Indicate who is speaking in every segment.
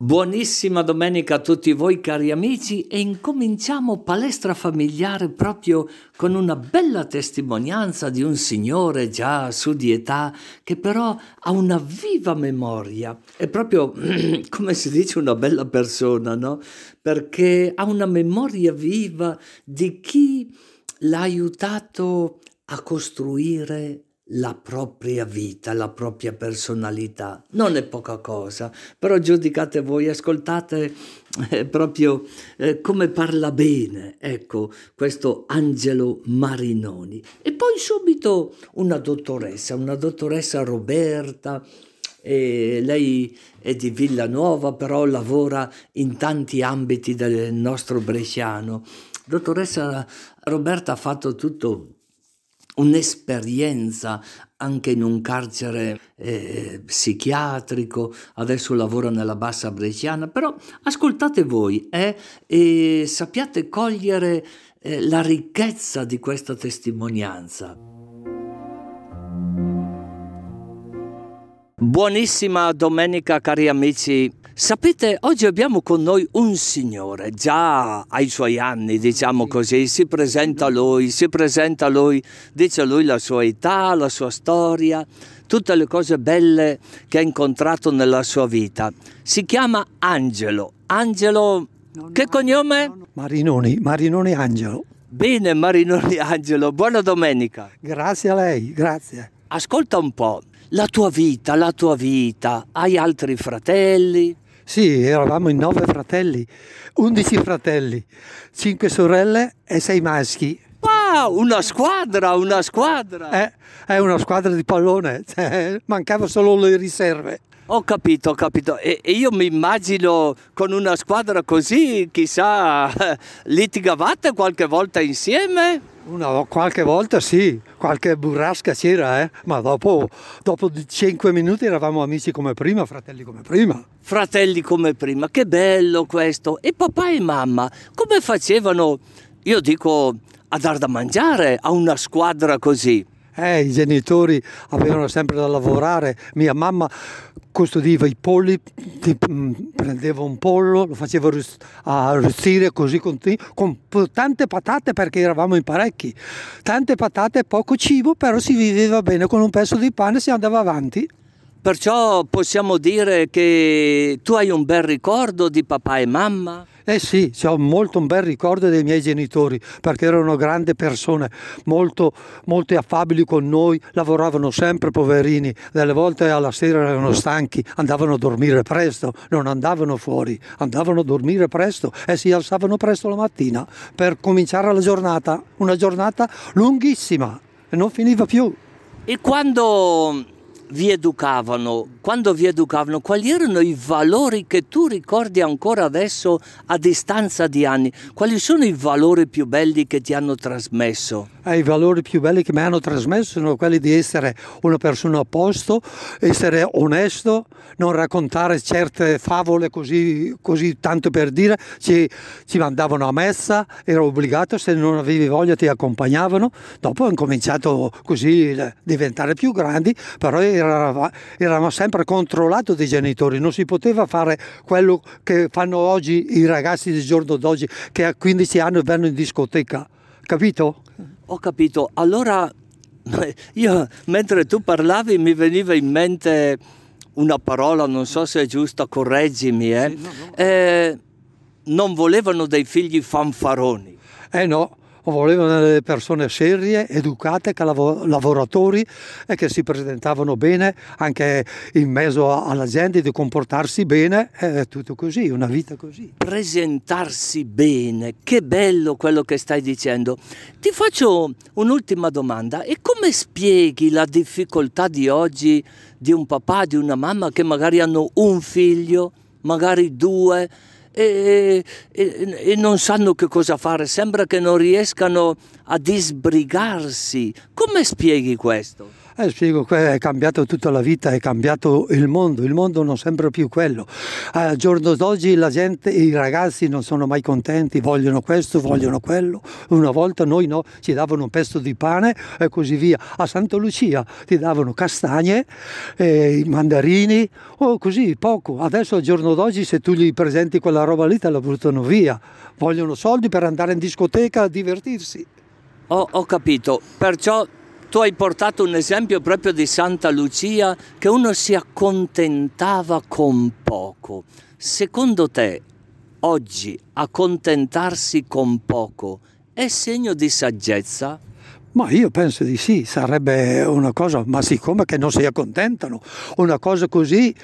Speaker 1: Buonissima domenica a tutti voi cari amici e incominciamo palestra familiare proprio con una bella testimonianza di un signore già su di età che però ha una viva memoria, è proprio come si dice una bella persona, no? Perché ha una memoria viva di chi l'ha aiutato a costruire la propria vita, la propria personalità. Non è poca cosa, però giudicate voi, ascoltate eh, proprio eh, come parla bene, ecco, questo Angelo Marinoni. E poi subito una dottoressa, una dottoressa Roberta, e lei è di Villanova, però lavora in tanti ambiti del nostro bresciano. Dottoressa Roberta ha fatto tutto un'esperienza anche in un carcere eh, psichiatrico, adesso lavora nella bassa bresciana, però ascoltate voi eh, e sappiate cogliere eh, la ricchezza di questa testimonianza. Buonissima domenica cari amici Sapete, oggi abbiamo con noi un signore, già ai suoi anni, diciamo così, si presenta lui, si presenta lui, dice lui la sua età, la sua storia, tutte le cose belle che ha incontrato nella sua vita. Si chiama Angelo. Angelo, che no, cognome? No,
Speaker 2: Marinoni, Marinoni Angelo.
Speaker 1: Bene, Marinoni Angelo, buona domenica.
Speaker 2: Grazie a lei, grazie.
Speaker 1: Ascolta un po', la tua vita, la tua vita, hai altri fratelli?
Speaker 2: Sì, eravamo in nove fratelli, undici fratelli, cinque sorelle e sei maschi.
Speaker 1: Wow, una squadra, una squadra!
Speaker 2: Eh, è una squadra di pallone, cioè, mancava solo le riserve.
Speaker 1: Ho capito, ho capito. E, e, io mi immagino con una squadra così, chissà, litigavate qualche volta insieme?
Speaker 2: Una, qualche volta sì, qualche burrasca c'era, eh? ma dopo, dopo 5 minuti eravamo amici come prima, fratelli come prima.
Speaker 1: Fratelli come prima, che bello questo! E papà e mamma come facevano, io dico, a dar da mangiare a una squadra così?
Speaker 2: Eh, i genitori avevano sempre da lavorare, mia mamma custodiva i polli, mm, prendeva un pollo, lo faceva arrostire così con, con tante patate perché eravamo in parecchi, tante patate e poco cibo, però si viveva bene con un pezzo di pane e si andava avanti.
Speaker 1: Perciò possiamo dire che tu hai un bel ricordo di papà e mamma?
Speaker 2: Eh sì, ho molto un bel ricordo dei miei genitori perché erano grandi persone, molto, molto affabili con noi, lavoravano sempre poverini, delle volte alla sera erano stanchi, andavano a dormire presto, non andavano fuori, andavano a dormire presto e si alzavano presto la mattina per cominciare la giornata, una giornata lunghissima e non finiva più.
Speaker 1: E quando vi educavano, quando vi educavano, quali erano i valori che tu ricordi ancora adesso a distanza di anni? Quali sono i valori più belli che ti hanno trasmesso?
Speaker 2: Eh, I valori più belli che mi hanno trasmesso sono quelli di essere una persona a posto, essere onesto, non raccontare certe favole così, così tanto per dire, ci, ci mandavano a messa, ero obbligato, se non avevi voglia ti accompagnavano, dopo ho cominciato così a diventare più grandi, però eravamo sempre controllati dai genitori, non si poteva fare quello che fanno oggi i ragazzi del giorno d'oggi che a 15 anni vanno in discoteca, capito?
Speaker 1: Ho capito, allora io mentre tu parlavi mi veniva in mente una parola, non so se è giusta, correggimi, eh? Sì, no, no. Eh, non volevano dei figli fanfaroni.
Speaker 2: Eh no, volevano delle persone serie, educate, lavoratori e che si presentavano bene anche in mezzo alla gente, di comportarsi bene, è tutto così, una vita così.
Speaker 1: Presentarsi bene, che bello quello che stai dicendo. Ti faccio un'ultima domanda, e come spieghi la difficoltà di oggi di un papà, di una mamma che magari hanno un figlio, magari due, e, e, e, non sanno che cosa fare, sembra che non riescano a disbrigarsi. Come spieghi questo?
Speaker 2: Eh, spiego, è cambiato tutta la vita, è cambiato il mondo, il mondo non sembra più quello. Al giorno d'oggi la gente, i ragazzi non sono mai contenti, vogliono questo, vogliono quello. Una volta noi no, ci davano un pezzo di pane e così via. A Santa Lucia ti davano castagne, eh, mandarini o così, poco. Adesso al giorno d'oggi se tu gli presenti quella roba lì te la buttano via. Vogliono soldi per andare in discoteca a divertirsi.
Speaker 1: Ho, ho capito, perciò tu hai portato un esempio proprio di Santa Lucia che uno si accontentava con poco. Secondo te, oggi accontentarsi con poco è segno di saggezza?
Speaker 2: Ma io penso di sì, sarebbe una cosa, ma siccome che non si accontentano, una cosa così,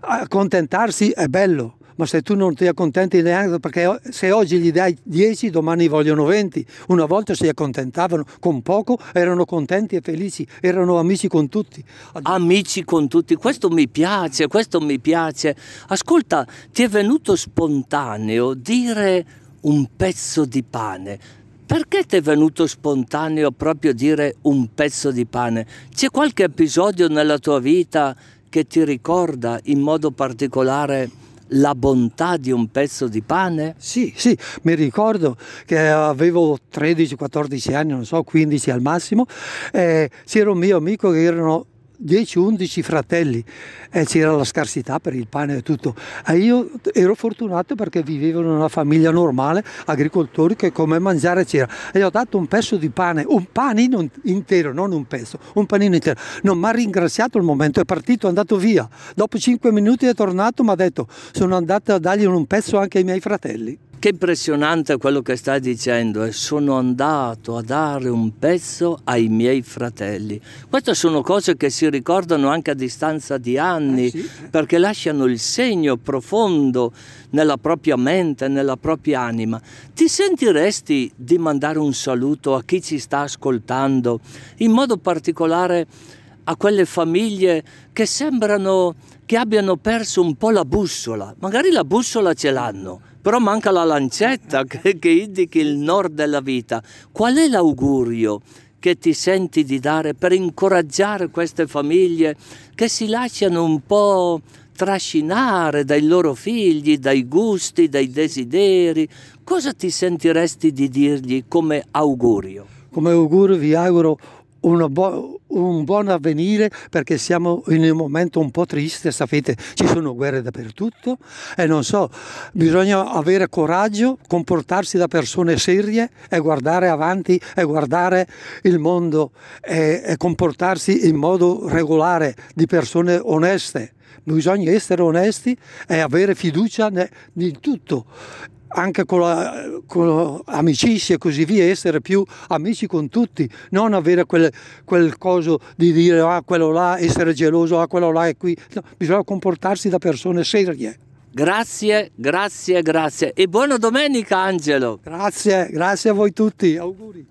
Speaker 2: accontentarsi è bello, ma se tu non ti accontenti neanche, perché se oggi gli dai 10, domani vogliono 20. Una volta si accontentavano con poco, erano contenti e felici, erano amici con tutti.
Speaker 1: Amici con tutti, questo mi piace, questo mi piace. Ascolta, ti è venuto spontaneo dire un pezzo di pane. Perché ti è venuto spontaneo proprio dire un pezzo di pane? C'è qualche episodio nella tua vita che ti ricorda in modo particolare la bontà di un pezzo di pane?
Speaker 2: Sì, sì, mi ricordo che avevo 13-14 anni, non so, 15 al massimo, e c'era un mio amico che erano 10-11 fratelli e c'era la scarsità per il pane e tutto. E io ero fortunato perché vivevo in una famiglia normale, agricoltori, che come mangiare c'era. E ho dato un pezzo di pane, un panino intero, non un pezzo, un panino intero. Non mi ha ringraziato il momento, è partito, è andato via. Dopo 5 minuti è tornato, mi ha detto sono andato a dargli un pezzo anche ai miei fratelli.
Speaker 1: Che impressionante quello che stai dicendo e sono andato a dare un pezzo ai miei fratelli. Queste sono cose che si ricordano anche a distanza di anni, eh sì. perché lasciano il segno profondo nella propria mente, nella propria anima. Ti sentiresti di mandare un saluto a chi ci sta ascoltando, in modo particolare a quelle famiglie che sembrano che abbiano perso un po' la bussola. Magari la bussola ce l'hanno, però manca la lancetta che, che indichi il nord della vita. Qual è l'augurio che ti senti di dare per incoraggiare queste famiglie che si lasciano un po' trascinare dai loro figli, dai gusti, dai desideri? Cosa ti sentiresti di dirgli come augurio?
Speaker 2: Come augurio vi auguro bu- un buon avvenire perché siamo in un momento un po' triste, sapete, ci sono guerre dappertutto e non so, bisogna avere coraggio, comportarsi da persone serie e guardare avanti e guardare il mondo e, e comportarsi in modo regolare di persone oneste. Bisogna essere onesti e avere fiducia in tutto anche con, la, con amicizie e così via, essere più amici con tutti, non avere quel, quel coso di dire ah quello là, essere geloso, ah quello là è qui, no, bisogna comportarsi da persone serie.
Speaker 1: Grazie, grazie, grazie e buona domenica Angelo.
Speaker 2: Grazie, grazie a voi tutti, auguri.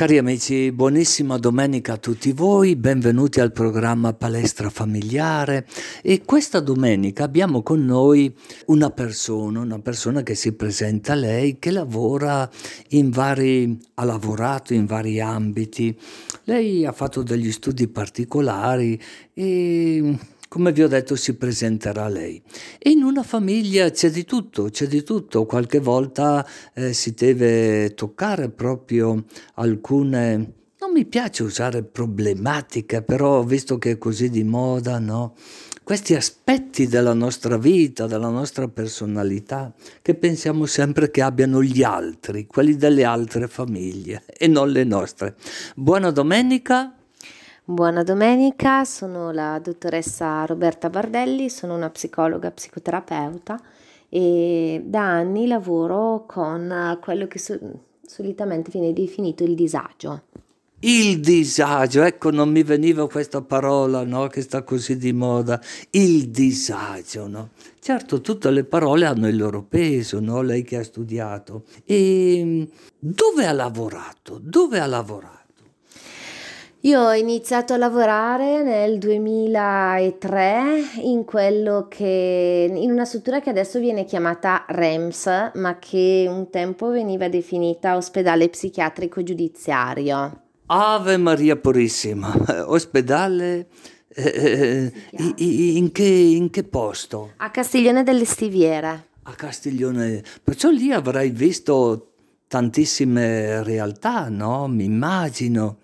Speaker 1: Cari amici, buonissima domenica a tutti voi, benvenuti al programma Palestra Familiare e questa domenica abbiamo con noi una persona, una persona che si presenta a lei, che lavora in vari, ha lavorato in vari ambiti. Lei ha fatto degli studi particolari e come vi ho detto si presenterà lei. E in una famiglia c'è di tutto, c'è di tutto, qualche volta eh, si deve toccare proprio alcune... Non mi piace usare problematiche, però visto che è così di moda, no? Questi aspetti della nostra vita, della nostra personalità, che pensiamo sempre che abbiano gli altri, quelli delle altre famiglie e non le nostre. Buona domenica,
Speaker 3: Buona domenica, sono la dottoressa Roberta Bardelli, sono una psicologa psicoterapeuta e da anni lavoro con quello che so- solitamente viene definito il disagio.
Speaker 1: Il disagio, ecco non mi veniva questa parola no, che sta così di moda, il disagio. No? Certo, tutte le parole hanno il loro peso, no? lei che ha studiato. E dove ha lavorato? Dove ha lavorato?
Speaker 3: Io ho iniziato a lavorare nel 2003 in quello che in una struttura che adesso viene chiamata REMS, ma che un tempo veniva definita ospedale psichiatrico giudiziario.
Speaker 1: Ave Maria Purissima, ospedale eh, eh in, che, in che posto?
Speaker 3: A Castiglione delle Stiviere.
Speaker 1: A Castiglione, perciò lì avrai visto tantissime realtà, no? Mi immagino.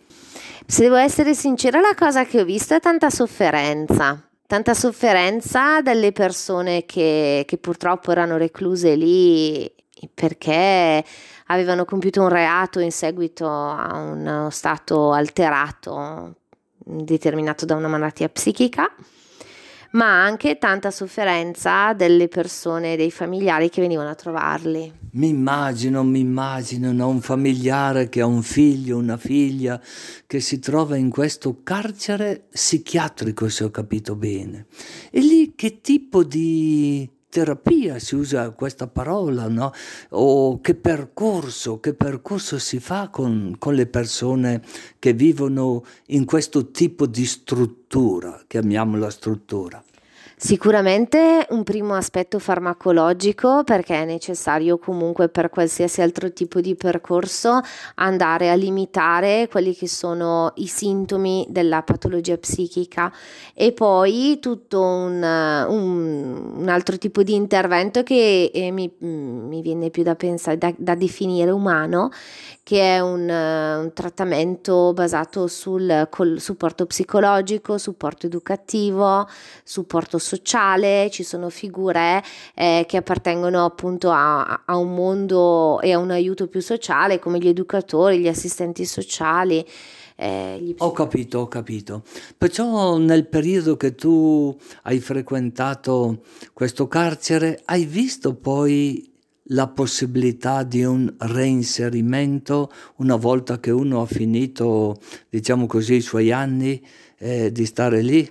Speaker 3: Se devo essere sincera, la cosa che ho visto è tanta sofferenza. Tanta sofferenza delle persone che, che purtroppo erano recluse lì perché avevano compiuto un reato in seguito a uno stato alterato determinato da una malattia psichica ma anche tanta sofferenza delle persone, dei familiari che venivano a trovarli.
Speaker 1: Mi immagino, mi immagino no? un familiare che ha un figlio, una figlia, che si trova in questo carcere psichiatrico, se ho capito bene. E lì che tipo di terapia si usa questa parola, no? O che percorso, che percorso si fa con, con le persone che vivono in questo tipo di struttura, chiamiamola struttura?
Speaker 3: Sicuramente un primo aspetto farmacologico perché è necessario comunque per qualsiasi altro tipo di percorso andare a limitare quelli che sono i sintomi della patologia psichica. E poi tutto un, un, un altro tipo di intervento che eh, mi, mi, viene più da pensare, da, da definire umano, che è un, un trattamento basato sul supporto psicologico, supporto educativo, supporto sociale, ci sono figure eh, che appartengono appunto a, a, un mondo e a un aiuto più sociale come gli educatori, gli assistenti sociali.
Speaker 1: Eh, gli... Ho capito, ho capito. Perciò nel periodo che tu hai frequentato questo carcere, hai visto poi la possibilità di un reinserimento una volta che uno ha finito, diciamo così, i suoi anni eh, di stare lì?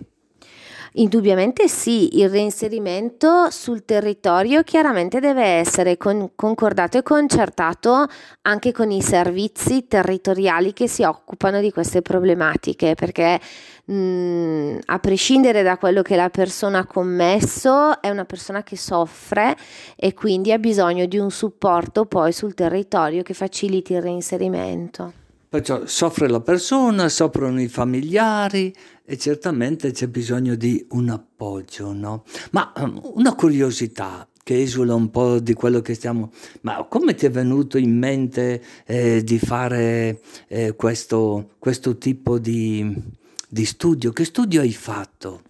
Speaker 3: Indubbiamente sì, il reinserimento sul territorio chiaramente deve essere con- concordato e concertato anche con i servizi territoriali che si occupano di queste problematiche, perché mh, a prescindere da quello che la persona ha commesso, è una persona che soffre e quindi ha bisogno di un supporto poi sul territorio che faciliti il reinserimento.
Speaker 1: Perciò soffre la persona, soffrono i familiari, e certamente c'è bisogno di un appoggio, no? Ma um, una curiosità che esula un po' di quello che stiamo... Ma come ti è venuto in mente eh, di fare eh, questo, questo, tipo di, di studio? Che studio hai fatto?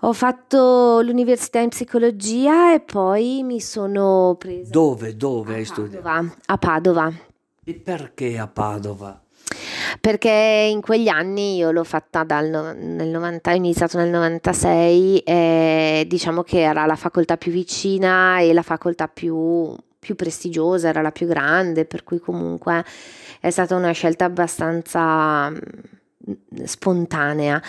Speaker 3: Ho fatto l'università in psicologia e poi mi sono presa...
Speaker 1: Dove? Dove hai studiato?
Speaker 3: A Padova.
Speaker 1: E perché a Padova?
Speaker 3: perché in quegli anni io l'ho fatta dal nel 90, ho iniziato nel 96 e diciamo che era la facoltà più vicina e la facoltà più, più prestigiosa, era la più grande, per cui comunque è stata una scelta abbastanza mm, spontanea.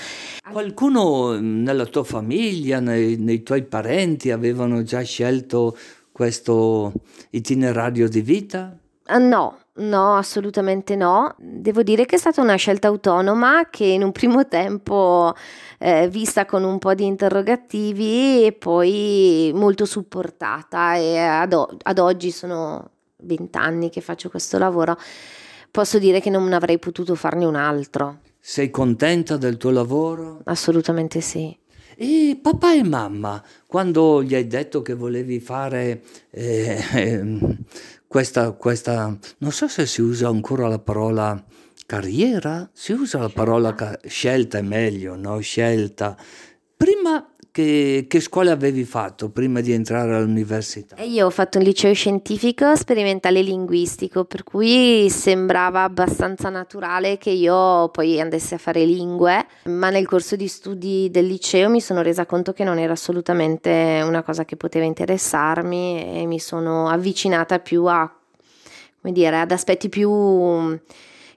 Speaker 1: Qualcuno nella tua famiglia, nei, nei tuoi parenti avevano già scelto questo itinerario di vita?
Speaker 3: Uh, no, no, assolutamente no. Devo dire che è stata una scelta autonoma che in un primo tempo eh, vista con un po' di interrogativi e poi molto supportata e ad, o- ad oggi sono vent'anni che faccio questo lavoro. Posso dire che non avrei potuto farne un altro.
Speaker 1: Sei contenta del tuo lavoro?
Speaker 3: Assolutamente sì.
Speaker 1: E papà e mamma, quando gli hai detto che volevi fare eh, eh, questa, questa, non so se si usa ancora la parola carriera, si usa la parola ca- scelta è meglio, no? Scelta. Prima che, che, scuola avevi fatto prima di entrare all'università?
Speaker 3: Io ho fatto un liceo scientifico sperimentale linguistico, per cui sembrava abbastanza naturale che io poi andessi a fare lingue, ma nel corso di studi del liceo mi sono resa conto che non era assolutamente una cosa che poteva interessarmi e mi sono avvicinata più a, come dire, ad aspetti più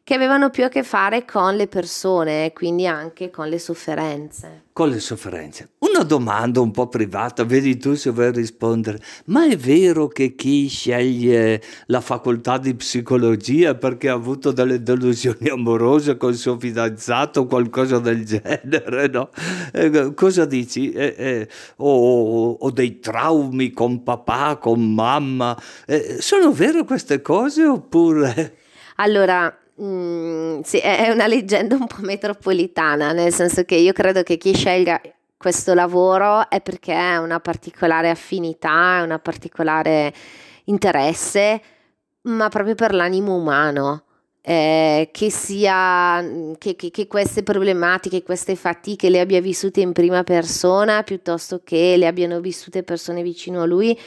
Speaker 3: che avevano più a che fare con le persone, quindi anche con le sofferenze.
Speaker 1: Con le sofferenze. Una domanda un po' privata, vedi tu se vuoi rispondere, ma è vero che chi sceglie la facoltà di psicologia perché ha avuto delle delusioni amorose col suo fidanzato o qualcosa del genere, no? Eh, cosa dici? Eh, eh, o, o, dei traumi con papà, con mamma, eh, sono vere queste cose oppure...
Speaker 3: Allora, mm, sì, è una leggenda un po' metropolitana, nel senso che io credo che chi scelga questo lavoro è perché ha una particolare affinità, una particolare interesse, ma proprio per l'animo umano. Eh, che sia che, che, che, queste problematiche, queste fatiche le abbia vissute in prima persona piuttosto che le abbiano vissute persone vicino a lui,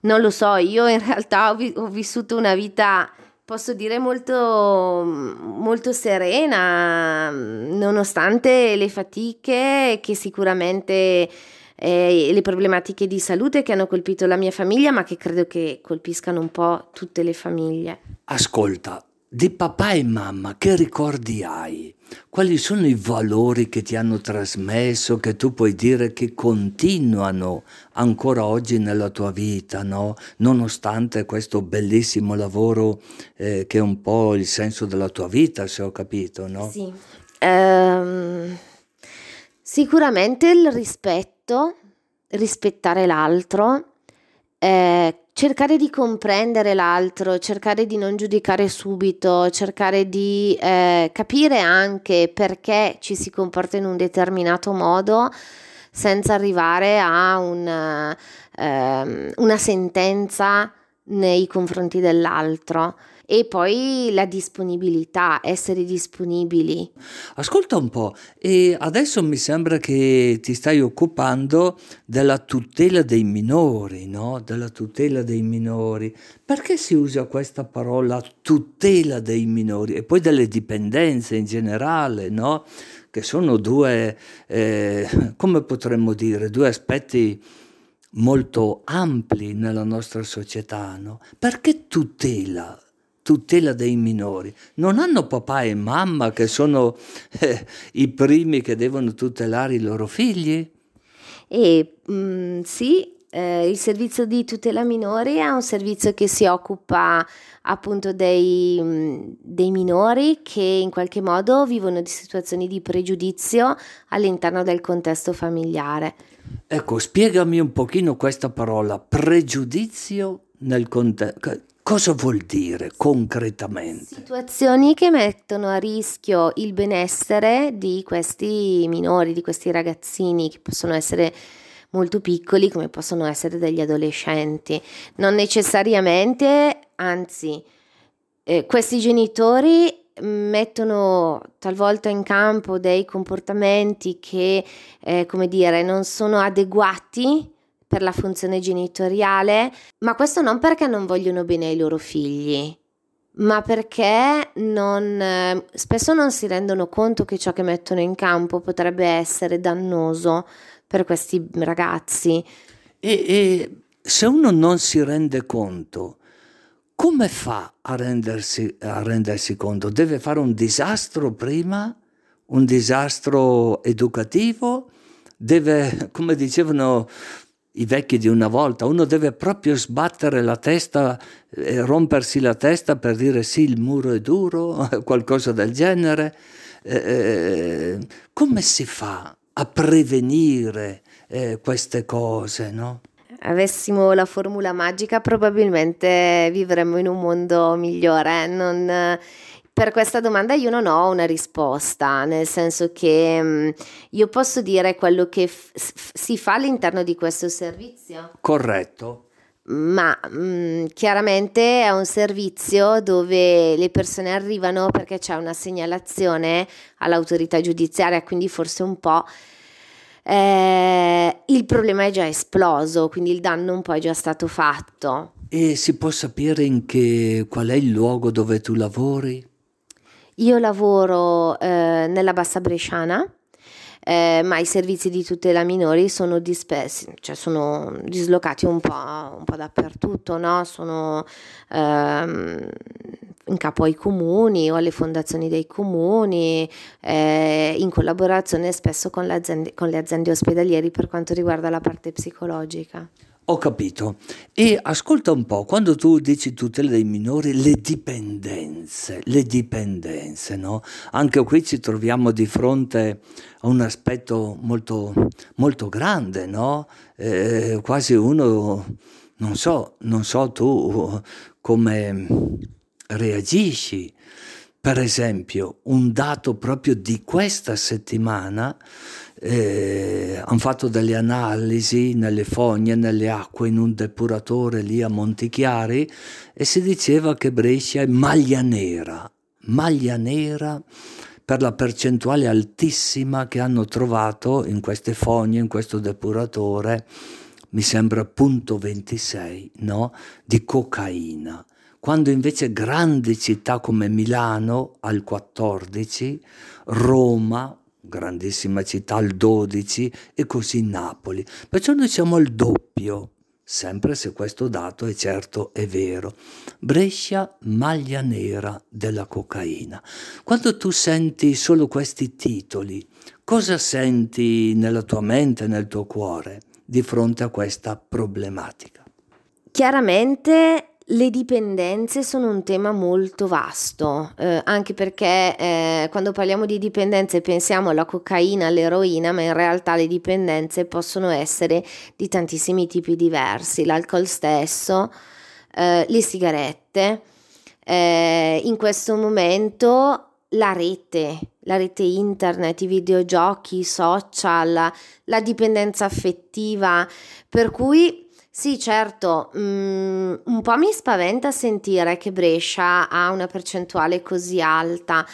Speaker 3: non lo so. Io in realtà ho, vi- ho vissuto una vita posso dire molto, molto serena, nonostante le fatiche che sicuramente eh, le problematiche di salute che hanno colpito la mia famiglia, ma che credo che colpiscano un po' tutte le famiglie.
Speaker 1: Ascolta, di papà e mamma che ricordi hai? Quali sono i valori che ti hanno trasmesso, che tu puoi dire che continuano ancora oggi nella tua vita, no? nonostante questo bellissimo lavoro eh, che è un po' il senso della tua vita, se ho capito? No?
Speaker 3: Sì. Um, sicuramente il rispetto, rispettare l'altro, eh, cercare di comprendere l'altro, cercare di non giudicare subito, cercare di eh, capire anche perché ci si comporta in un determinato modo senza arrivare a un, eh, una sentenza nei confronti dell'altro e poi la disponibilità, essere disponibili.
Speaker 1: Ascolta un po', e adesso mi sembra che ti stai occupando della tutela dei minori, no? Della tutela dei minori. Perché si usa questa parola tutela dei minori e poi delle dipendenze in generale, no? Che sono due, eh, come potremmo dire, due aspetti molto ampli nella nostra società, no? Perché tutela? Tutela dei minori. Non hanno papà e mamma che sono eh, i primi che devono tutelare i loro figli?
Speaker 3: E, mm, sì, eh, il servizio di tutela minori è un servizio che si occupa appunto dei, mm, dei, minori che in qualche modo vivono di situazioni di pregiudizio all'interno del contesto familiare.
Speaker 1: Ecco, spiegami un pochino questa parola, pregiudizio nel contesto. Cosa vuol dire concretamente?
Speaker 3: Situazioni che mettono a rischio il benessere di questi minori, di questi ragazzini che possono essere molto piccoli come possono essere degli adolescenti. Non necessariamente, anzi, eh, questi genitori mettono talvolta in campo dei comportamenti che, eh, come dire, non sono adeguati per la funzione genitoriale, ma questo non perché non vogliono bene ai loro figli, ma perché non, spesso non si rendono conto che ciò che mettono in campo potrebbe essere dannoso per questi ragazzi.
Speaker 1: E, e se uno non si rende conto, come fa a rendersi, a rendersi conto? Deve fare un disastro prima, un disastro educativo, deve, come dicevano i vecchi di una volta, uno deve proprio sbattere la testa, eh, rompersi la testa per dire sì, il muro è duro, qualcosa del genere. Eh, eh, come si fa a prevenire eh, queste cose, no?
Speaker 3: Avessimo la formula magica probabilmente vivremmo in un mondo migliore, non per questa domanda io non ho una risposta, nel senso che mm, io posso dire quello che f- si fa all'interno di questo servizio.
Speaker 1: Corretto.
Speaker 3: Ma mh, mm, chiaramente è un servizio dove le persone arrivano perché c'è una segnalazione all'autorità giudiziaria, quindi forse un po' eh, il problema è già esploso, quindi il danno un po' è già stato fatto.
Speaker 1: E si può sapere in che, qual è il luogo dove tu lavori?
Speaker 3: Io lavoro eh, nella Bassa Bresciana, eh, ma i servizi di tutela minori sono dispersi, cioè sono dislocati un po', un po dappertutto, no? sono, ehm, in capo ai comuni o alle fondazioni dei comuni, eh, in collaborazione spesso con le, aziende, con le aziende ospedalieri per quanto riguarda la parte psicologica.
Speaker 1: Ho capito. E ascolta un po', quando tu dici tutele dei minori, le dipendenze, le dipendenze, no? Anche qui ci troviamo di fronte a un aspetto molto, molto grande, no? Eh, quasi uno, non so, non so tu come reagisci. Per esempio, un dato proprio di questa settimana eh, hanno fatto delle analisi nelle fogne, nelle acque, in un depuratore lì a Montichiari e si diceva che Brescia è maglia nera, maglia nera per la percentuale altissima che hanno trovato in queste fogne, in questo depuratore, mi sembra punto 26, no? di cocaina quando invece grandi città come Milano al 14, Roma grandissima città al 12 e così Napoli. Perciò noi siamo al doppio, sempre se questo dato è certo è vero. Brescia, maglia nera della cocaina. Quando tu senti solo questi titoli, cosa senti nella tua mente, nel tuo cuore di fronte a questa problematica?
Speaker 3: Chiaramente le dipendenze sono un tema molto vasto, eh, anche perché eh, quando parliamo di dipendenze pensiamo alla cocaina, all'eroina, ma in realtà le dipendenze possono essere di tantissimi tipi diversi, l'alcol stesso, eh, le sigarette, eh, in questo momento la rete, la rete internet, i videogiochi, i social, la dipendenza affettiva, per cui sì, certo, mm, un po' mi spaventa sentire che Brescia ha una percentuale così alta.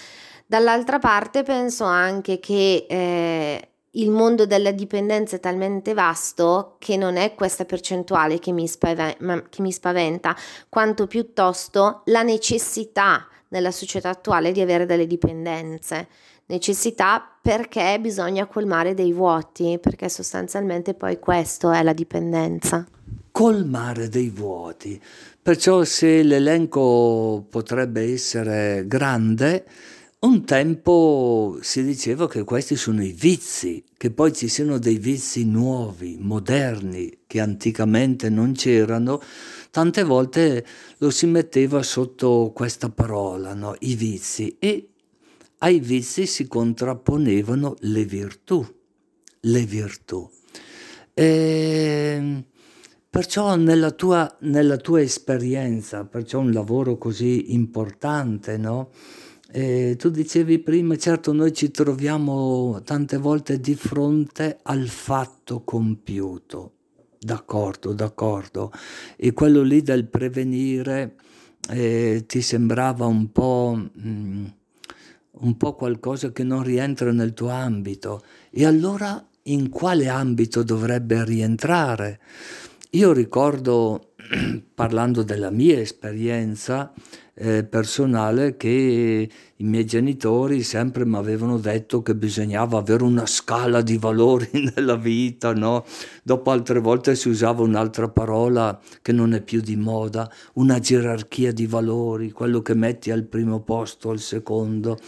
Speaker 3: Dall'altra parte penso anche che eh, il mondo della dipendenza è talmente vasto che non è questa percentuale che mi, spaven- che mi spaventa, quanto piuttosto la necessità nella società attuale di avere delle dipendenze. Necessità perché bisogna colmare dei vuoti, perché sostanzialmente poi questo è la dipendenza
Speaker 1: colmare dei vuoti. Perciò se l'elenco potrebbe essere grande, un tempo si diceva che questi sono i vizi, che poi ci siano dei vizi nuovi, moderni, che anticamente non c'erano, tante volte lo si metteva sotto questa parola, no? i vizi, e ai vizi si contrapponevano le virtù, le virtù. E ehm, Perciò nella tua, nella tua esperienza, perciò un lavoro così importante, no? Eh, tu dicevi prima, certo noi ci troviamo tante volte di fronte al fatto compiuto, d'accordo, d'accordo, e quello lì del prevenire eh, ti sembrava un po', mm, un po' qualcosa che non rientra nel tuo ambito, e allora in quale ambito dovrebbe rientrare? Io ricordo, parlando della mia esperienza eh, personale, che i miei genitori sempre mi avevano detto che bisognava avere una scala di valori nella vita, no? Dopo altre volte si usava un'altra parola che non è più di moda, una gerarchia di valori, quello che metti al primo posto, al secondo.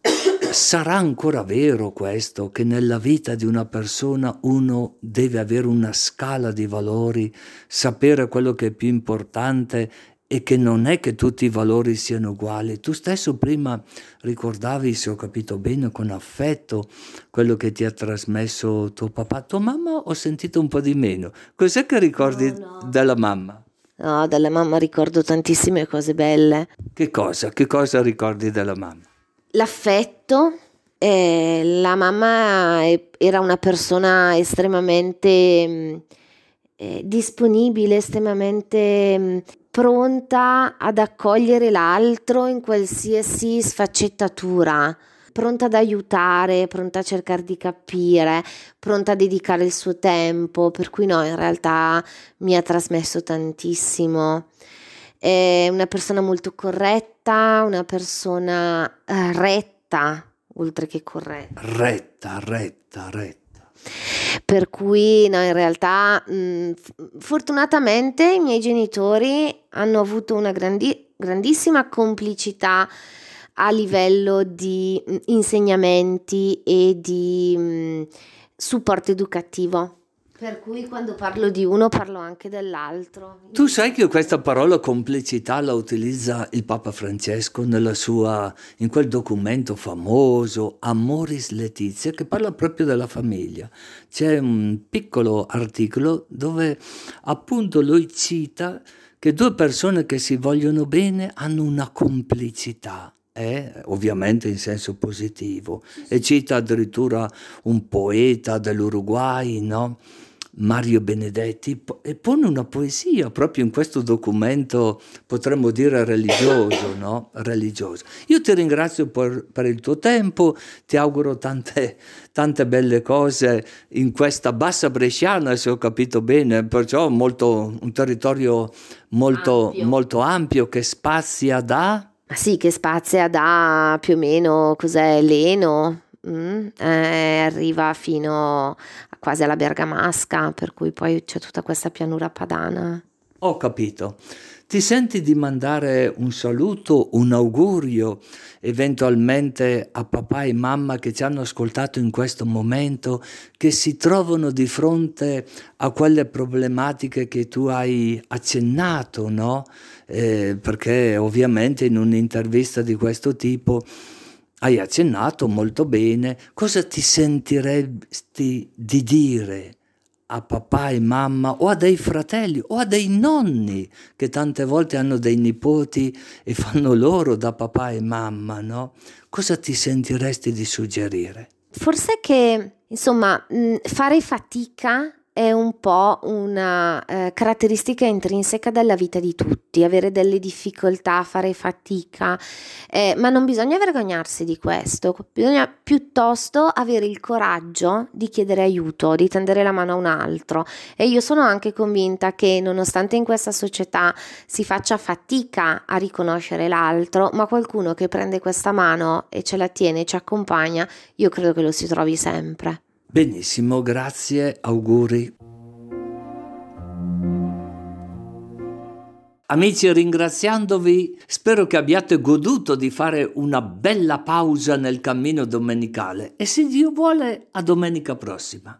Speaker 1: Sarà ancora vero questo, che nella vita di una persona uno deve avere una scala di valori, sapere quello che è più importante e che non è che tutti i valori siano uguali. Tu stesso prima ricordavi, se ho capito bene, con affetto quello che ti ha trasmesso tuo papà. Tua mamma ho sentito un po' di meno. Cos'è che ricordi no, no. della mamma?
Speaker 3: No, dalla mamma ricordo tantissime cose belle.
Speaker 1: Che cosa? Che cosa ricordi della mamma?
Speaker 3: l'affetto. Eh, la mamma era una persona estremamente mm, eh, disponibile, estremamente mm, pronta ad accogliere l'altro in qualsiasi sfaccettatura, pronta ad aiutare, pronta a cercare di capire, pronta a dedicare il suo tempo, per cui no, in realtà mi ha trasmesso tantissimo. È una persona molto corretta, una persona eh, retta, oltre che corretta.
Speaker 1: Retta, retta, retta.
Speaker 3: Per cui no, in realtà mh, fortunatamente i miei genitori hanno avuto una grandi- grandissima complicità a livello di insegnamenti e di mh, supporto educativo. Per cui quando parlo di uno parlo anche dell'altro.
Speaker 1: Tu sai che questa parola complicità la utilizza il Papa Francesco nella sua, in quel documento famoso Amoris Letizia che parla proprio della famiglia. C'è un piccolo articolo dove appunto lui cita che due persone che si vogliono bene hanno una complicità. Eh, ovviamente in senso positivo, e cita addirittura un poeta dell'Uruguay, no? Mario Benedetti e pone una poesia proprio in questo documento, potremmo dire religioso, no? religioso. Io ti ringrazio per, per, il tuo tempo, ti auguro tante, tante belle cose in questa bassa bresciana, se ho capito bene, perciò molto, un territorio molto ampio. molto ampio che spazia da...
Speaker 3: Ma sì, che spazia da più o meno, cos'è, Leno, Mm, eh, arriva fino quasi alla Bergamasca, per cui poi c'è tutta questa pianura padana.
Speaker 1: Ho capito. Ti senti di mandare un saluto, un augurio eventualmente a papà e mamma che ci hanno ascoltato in questo momento, che si trovano di fronte a quelle problematiche che tu hai accennato, no? Eh, perché ovviamente in un'intervista di questo tipo hai accennato molto bene, cosa ti sentiresti di dire a papà e mamma o a dei fratelli o a dei nonni che tante volte hanno dei nipoti e fanno loro da papà e mamma, no? Cosa ti sentiresti di suggerire?
Speaker 3: Forse che, insomma, fare fatica è un po' una eh, caratteristica intrinseca della vita di tutti, avere delle difficoltà, fare fatica, eh, ma non bisogna vergognarsi di questo, bisogna piuttosto avere il coraggio di chiedere aiuto, di tendere la mano a un altro e io sono anche convinta che nonostante in questa società si faccia fatica a riconoscere l'altro, ma qualcuno che prende questa mano e ce la tiene, ci accompagna, io credo che lo si trovi sempre.
Speaker 1: Benissimo, grazie, auguri. Amici, ringraziandovi, spero che abbiate goduto di fare una bella pausa nel cammino domenicale e se Dio vuole a domenica prossima.